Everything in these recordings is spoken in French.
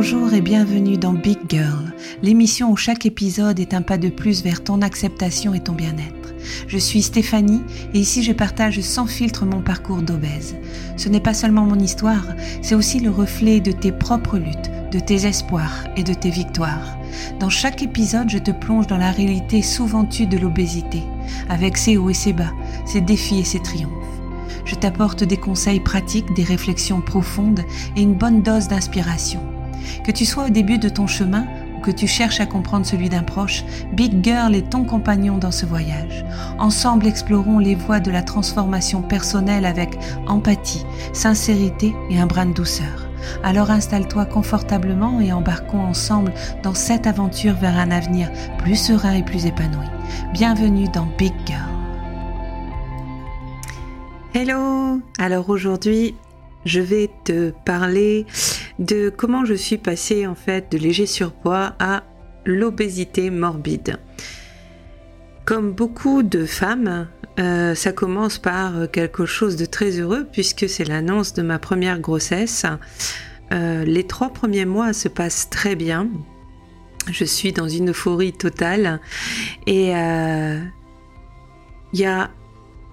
Bonjour et bienvenue dans Big Girl, l'émission où chaque épisode est un pas de plus vers ton acceptation et ton bien-être. Je suis Stéphanie et ici je partage sans filtre mon parcours d'obèse. Ce n'est pas seulement mon histoire, c'est aussi le reflet de tes propres luttes, de tes espoirs et de tes victoires. Dans chaque épisode, je te plonge dans la réalité souvent tue de l'obésité, avec ses hauts et ses bas, ses défis et ses triomphes. Je t'apporte des conseils pratiques, des réflexions profondes et une bonne dose d'inspiration. Que tu sois au début de ton chemin ou que tu cherches à comprendre celui d'un proche, Big Girl est ton compagnon dans ce voyage. Ensemble, explorons les voies de la transformation personnelle avec empathie, sincérité et un brin de douceur. Alors installe-toi confortablement et embarquons ensemble dans cette aventure vers un avenir plus serein et plus épanoui. Bienvenue dans Big Girl. Hello Alors aujourd'hui, je vais te parler de comment je suis passée en fait de léger surpoids à l'obésité morbide. Comme beaucoup de femmes, euh, ça commence par quelque chose de très heureux puisque c'est l'annonce de ma première grossesse. Euh, les trois premiers mois se passent très bien. Je suis dans une euphorie totale et euh, il y a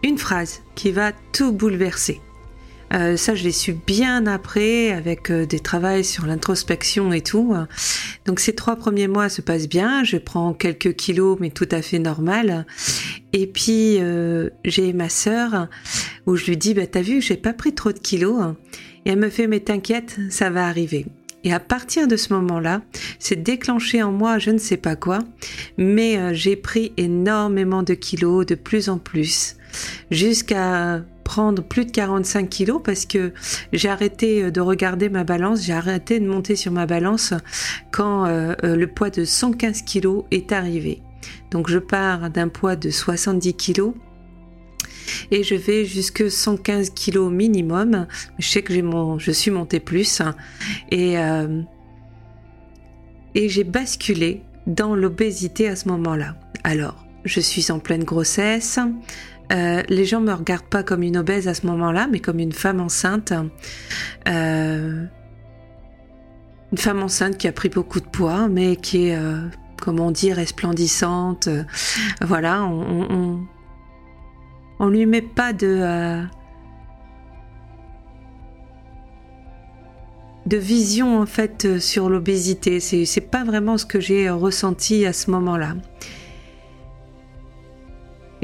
une phrase qui va tout bouleverser. Euh, ça, je l'ai su bien après avec euh, des travaux sur l'introspection et tout. Donc ces trois premiers mois se passent bien. Je prends quelques kilos, mais tout à fait normal. Et puis euh, j'ai ma sœur où je lui dis, bah t'as vu, j'ai pas pris trop de kilos. Et elle me fait, mais t'inquiète, ça va arriver. Et à partir de ce moment-là, c'est déclenché en moi je ne sais pas quoi, mais j'ai pris énormément de kilos de plus en plus, jusqu'à prendre plus de 45 kilos parce que j'ai arrêté euh, de regarder ma balance, j'ai arrêté de monter sur ma balance quand euh, euh, le poids de 115 kilos est arrivé. Donc je pars d'un poids de 70 kilos et je vais jusque 115 kilos minimum. Je sais que mon, je suis montée plus et et j'ai basculé dans l'obésité à ce moment-là. Alors, je suis en pleine grossesse. Euh, les gens me regardent pas comme une obèse à ce moment-là, mais comme une femme enceinte. Euh, une femme enceinte qui a pris beaucoup de poids, mais qui est, euh, comment dire, resplendissante. voilà, on, on, on, lui met pas de de vision en fait sur l'obésité. C'est pas vraiment ce que j'ai ressenti à ce moment-là.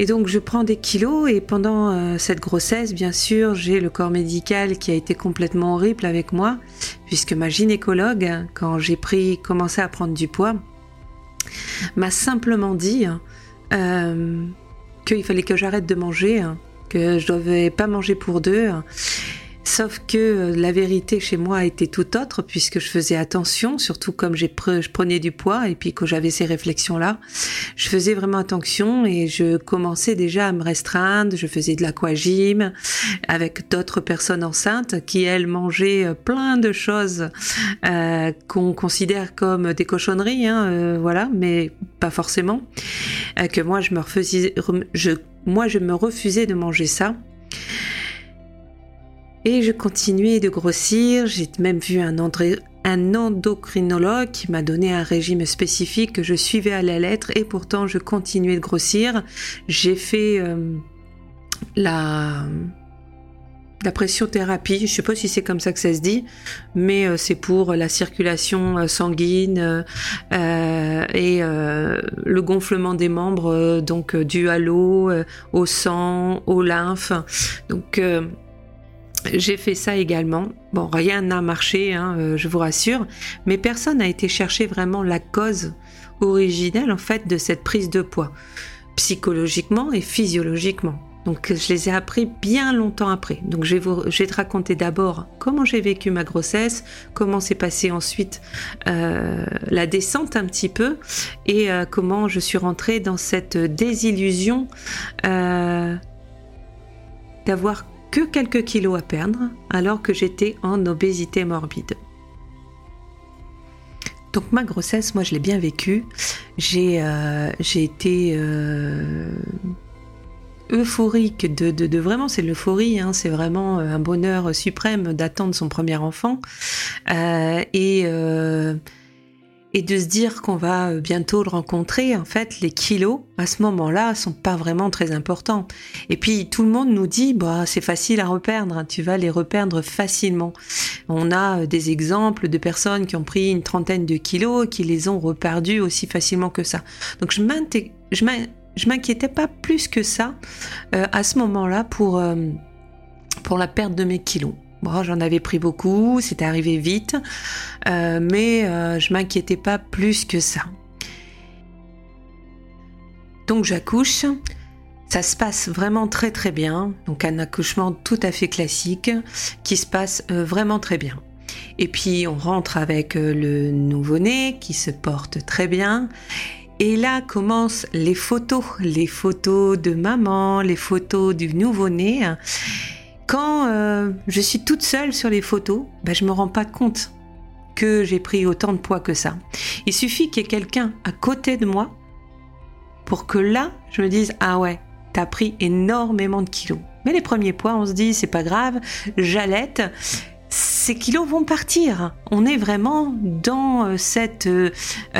Et donc je prends des kilos et pendant euh, cette grossesse, bien sûr, j'ai le corps médical qui a été complètement horrible avec moi, puisque ma gynécologue, quand j'ai pris, commencé à prendre du poids, m'a simplement dit euh, qu'il fallait que j'arrête de manger, que je devais pas manger pour deux Sauf que euh, la vérité chez moi était tout autre puisque je faisais attention, surtout comme je prenais du poids et puis que j'avais ces réflexions-là. Je faisais vraiment attention et je commençais déjà à me restreindre. Je faisais de l'aquagym avec d'autres personnes enceintes qui, elles, mangeaient euh, plein de choses euh, qu'on considère comme des cochonneries, hein, voilà, mais pas forcément. Que moi, je me moi, je me refusais de manger ça. Et je continuais de grossir, j'ai même vu un, endocrinologue qui m'a donné un régime spécifique que je suivais à la lettre et pourtant je continuais de grossir. J'ai fait euh, la la pressiothérapie, je sais pas si c'est comme ça que ça se dit, mais euh, c'est pour la circulation euh, sanguine et le gonflement des membres, donc dû à l'eau, au sang, au lymphe. Donc j'ai fait ça également. Bon, rien n'a marché, hein, euh, je vous rassure, mais personne n'a été chercher vraiment la cause originelle en fait de cette prise de poids, psychologiquement et physiologiquement. Donc je les ai appris bien longtemps après. Donc je vais, te raconter d'abord comment j'ai vécu ma grossesse, comment s'est passée ensuite euh, la descente un petit peu, et euh, comment je suis rentrée dans cette désillusion d'avoir que quelques kilos à perdre alors que j'étais en obésité morbide. Donc ma grossesse, moi je l'ai bien vécue. J'ai euh, été euh, euphorique de, de, vraiment, c'est l'euphorie, hein, c'est vraiment un bonheur suprême d'attendre son premier enfant. et et de se dire qu'on va euh, bientôt le rencontrer, en fait, les kilos à ce moment-là sont pas vraiment très importants. Et puis tout le monde nous dit, bah c'est facile à reperdre, hein, tu vas les reperdre facilement. On a euh, des exemples de personnes qui ont pris une trentaine de kilos et qui les ont reperdus aussi facilement que ça. Donc je m'inquiétais pas plus que ça euh, à ce moment-là pour pour la perte de mes kilos. Bon, j'en avais pris beaucoup, c'était arrivé vite, euh, mais euh, je m'inquiétais pas plus que ça. Donc j'accouche, ça se passe vraiment très très bien, donc un accouchement tout à fait classique qui se passe euh, vraiment très bien. Et puis on rentre avec le nouveau-né qui se porte très bien. Et là commencent les photos, les photos de maman, les photos du nouveau-né quand euh, je suis toute seule sur les photos, bah, je me rends pas compte que j'ai pris autant de poids que ça. Il suffit qu'il y ait quelqu'un à côté de moi pour que là, je me dise ah ouais, t'as pris énormément de kilos. Mais les premiers poids, on se dit c'est pas grave, j'allaite. Ces kilos vont partir. On est vraiment dans euh, euh,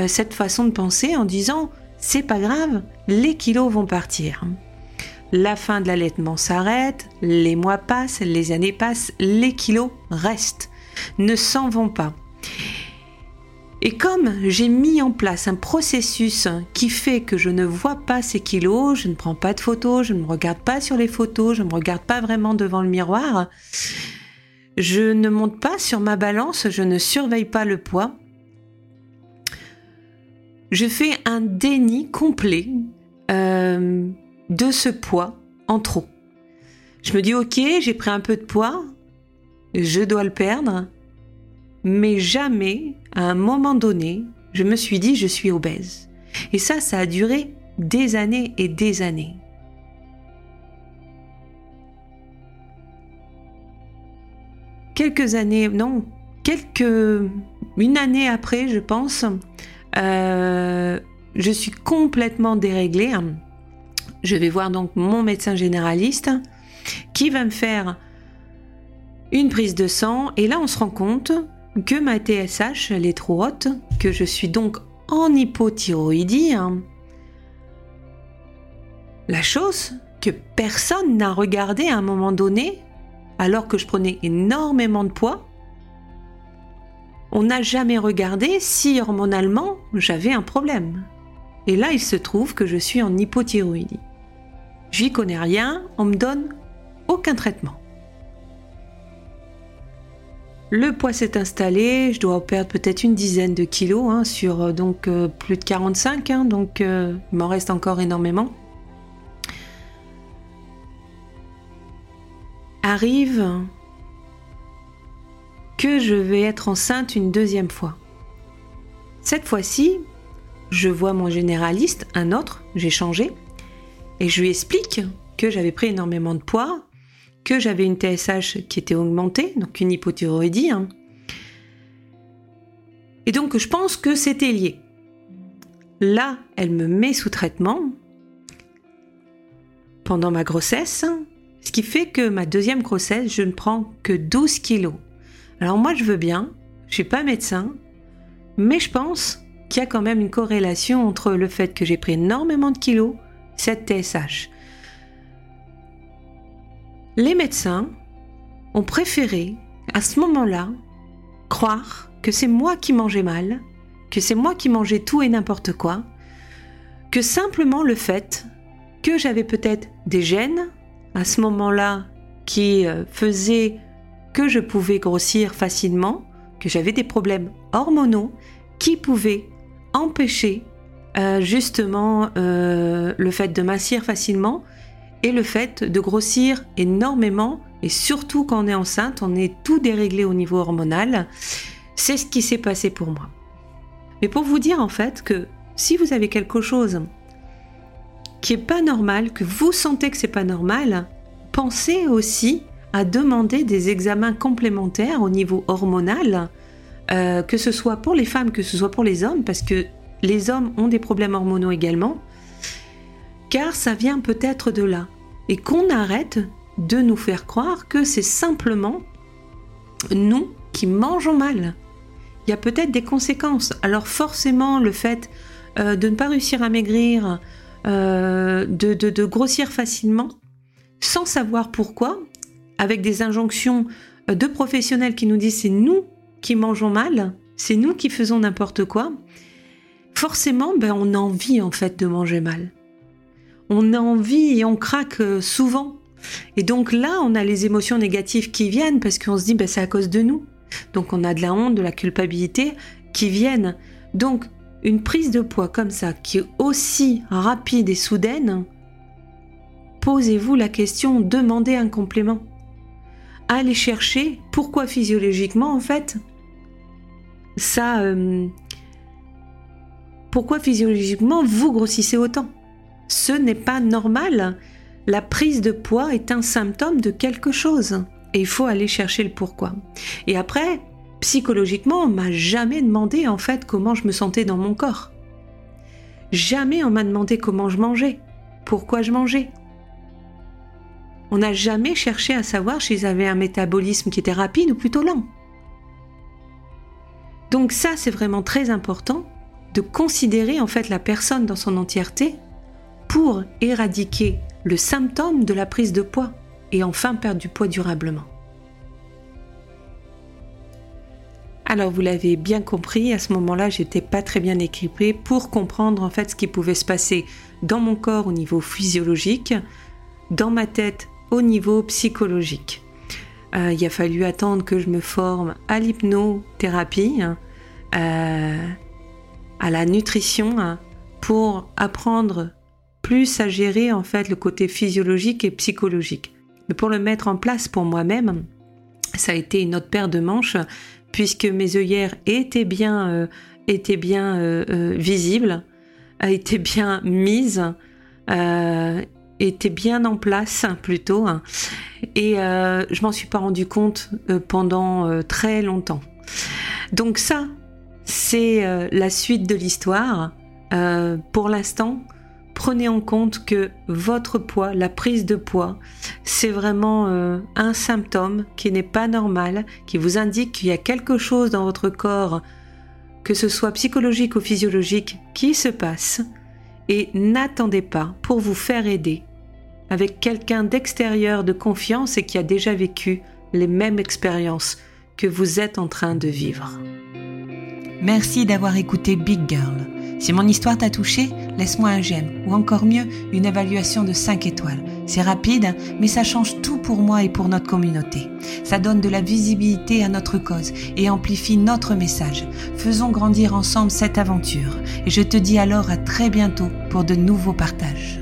cette façon de penser en disant c'est pas grave, les kilos vont partir la fin de l'allaitement s'arrête, les mois passent, les années passent, les kilos restent, ne s'en vont pas. Et comme j'ai mis en place un processus qui fait que je ne vois pas ces kilos, je ne prends pas de photos, je ne me regarde pas sur les photos, je ne me regarde pas vraiment devant le miroir, je ne monte pas sur ma balance, je ne surveille pas le poids, je fais un déni complet euh, de ce poids en trop. Je me dis ok, j'ai pris un peu de poids, je dois le perdre, mais jamais, à un moment donné, je me suis dit je suis obèse. Et ça, ça a duré des années et des années. Quelques années, non, quelques, une année après, je pense, euh, je suis complètement déréglée je vais voir donc mon médecin généraliste qui va me faire une prise de sang et là on se rend compte que ma TSH elle est trop haute, que je suis donc en hypothyroïdie. Hein. La chose que personne n'a regardé à un moment donné, alors que je prenais énormément de poids, on n'a jamais regardé si hormonalement j'avais un problème. Et là, il se trouve que je suis en hypothyroïdie. J'y connais rien, on me donne aucun traitement. Le poids s'est installé, je dois perdre peut-être une dizaine de kilos hein, sur euh, donc euh, plus de 45, hein, donc euh, il m'en reste encore énormément. Arrive que je vais être enceinte une deuxième fois. Cette fois-ci, je vois mon généraliste, un autre, j'ai changé, et je lui explique que j'avais pris énormément de poids, que j'avais une TSH qui était augmentée, donc une hypothyroïdie. Hein. Et donc je pense que c'était lié. Là, elle me met sous traitement pendant ma grossesse, ce qui fait que ma deuxième grossesse, je ne prends que 12 kilos. Alors moi, je veux bien, je suis pas médecin, mais je pense qu'il y a quand même une corrélation entre le fait que j'ai pris énormément de kilos cette TSH. Les médecins ont préféré, à ce moment-là, croire que c'est moi qui mangeais mal, que c'est moi qui mangeais tout et n'importe quoi, que simplement le fait que j'avais peut-être des gènes à ce moment-là qui euh, faisaient que je pouvais grossir facilement, que j'avais des problèmes hormonaux qui pouvaient empêcher euh, justement euh, le fait de mincir facilement et le fait de grossir énormément et surtout quand on est enceinte, on est tout déréglé au niveau hormonal. C'est ce qui s'est passé pour moi. Mais pour vous dire en fait que si vous avez quelque chose qui est pas normal, que vous sentez que c'est pas normal, pensez aussi à demander des examens complémentaires au niveau hormonal, euh, que ce soit pour les femmes, que ce soit pour les hommes, parce que les hommes ont des problèmes hormonaux également, car ça vient peut-être de là. et qu'on arrête de nous faire croire que c'est simplement nous qui mangeons mal. Il y a peut-être des conséquences. Alors forcément, le fait euh, de ne pas réussir à maigrir, euh, de, grossir facilement, sans savoir pourquoi, avec des injonctions de professionnels qui nous disent c'est nous qui mangeons mal, c'est nous qui faisons n'importe quoi, forcément, ben, on a envie en fait de manger mal. On a envie et on craque souvent. Et donc là, on a les émotions négatives qui viennent parce qu'on se dit ben, c'est à cause de nous. Donc on a de la honte, de la culpabilité qui viennent. Donc une prise de poids comme ça, qui est aussi rapide et soudaine, posez-vous la question, demandez un complément. Allez chercher pourquoi physiologiquement en fait ça... Euh, pourquoi physiologiquement vous grossissez autant? Ce n'est pas normal. La prise de poids est un symptôme de quelque chose. Et il faut aller chercher le pourquoi. Et après, psychologiquement, on m'a jamais demandé en fait comment je me sentais dans mon corps. Jamais on m'a demandé comment je mangeais, pourquoi je mangeais. On n'a jamais cherché à savoir si j'avais un métabolisme qui était rapide ou plutôt lent. Donc ça, c'est vraiment très important de considérer en fait la personne dans son entièreté pour éradiquer le symptôme de la prise de poids et enfin perdre du poids durablement. Alors vous l'avez bien compris, à ce moment-là, j'étais pas très bien équipée pour comprendre en fait ce qui pouvait se passer dans mon corps au niveau physiologique, dans ma tête au niveau psychologique. Euh, il a fallu attendre que je me forme à l'hypnothérapie, euh, à la nutrition, pour apprendre plus à gérer en fait le côté physiologique et psychologique. Mais pour le mettre en place pour moi-même, ça a été une autre paire de manches puisque mes œillères étaient bien, euh, étaient bien euh, euh, visibles, étaient bien mises, étaient bien en place plutôt. Et je m'en suis pas rendu compte pendant très longtemps. Donc ça, c'est la suite de l'histoire. pour l'instant, prenez en compte que votre poids, la prise de poids, c'est vraiment euh, un symptôme qui n'est pas normal, qui vous indique qu'il y a quelque chose dans votre corps, que ce soit psychologique ou physiologique, qui se passe. Et n'attendez pas pour vous faire aider avec quelqu'un d'extérieur de confiance et qui a déjà vécu les mêmes expériences que vous êtes en train de vivre. Merci d'avoir écouté Big Girl. Si mon histoire t'a touché, laisse-moi un j'aime ou encore mieux, une évaluation de 5 étoiles. C'est rapide, mais ça change tout pour moi et pour notre communauté. Ça donne de la visibilité à notre cause et amplifie notre message. Faisons grandir ensemble cette aventure et je te dis alors à très bientôt pour de nouveaux partages.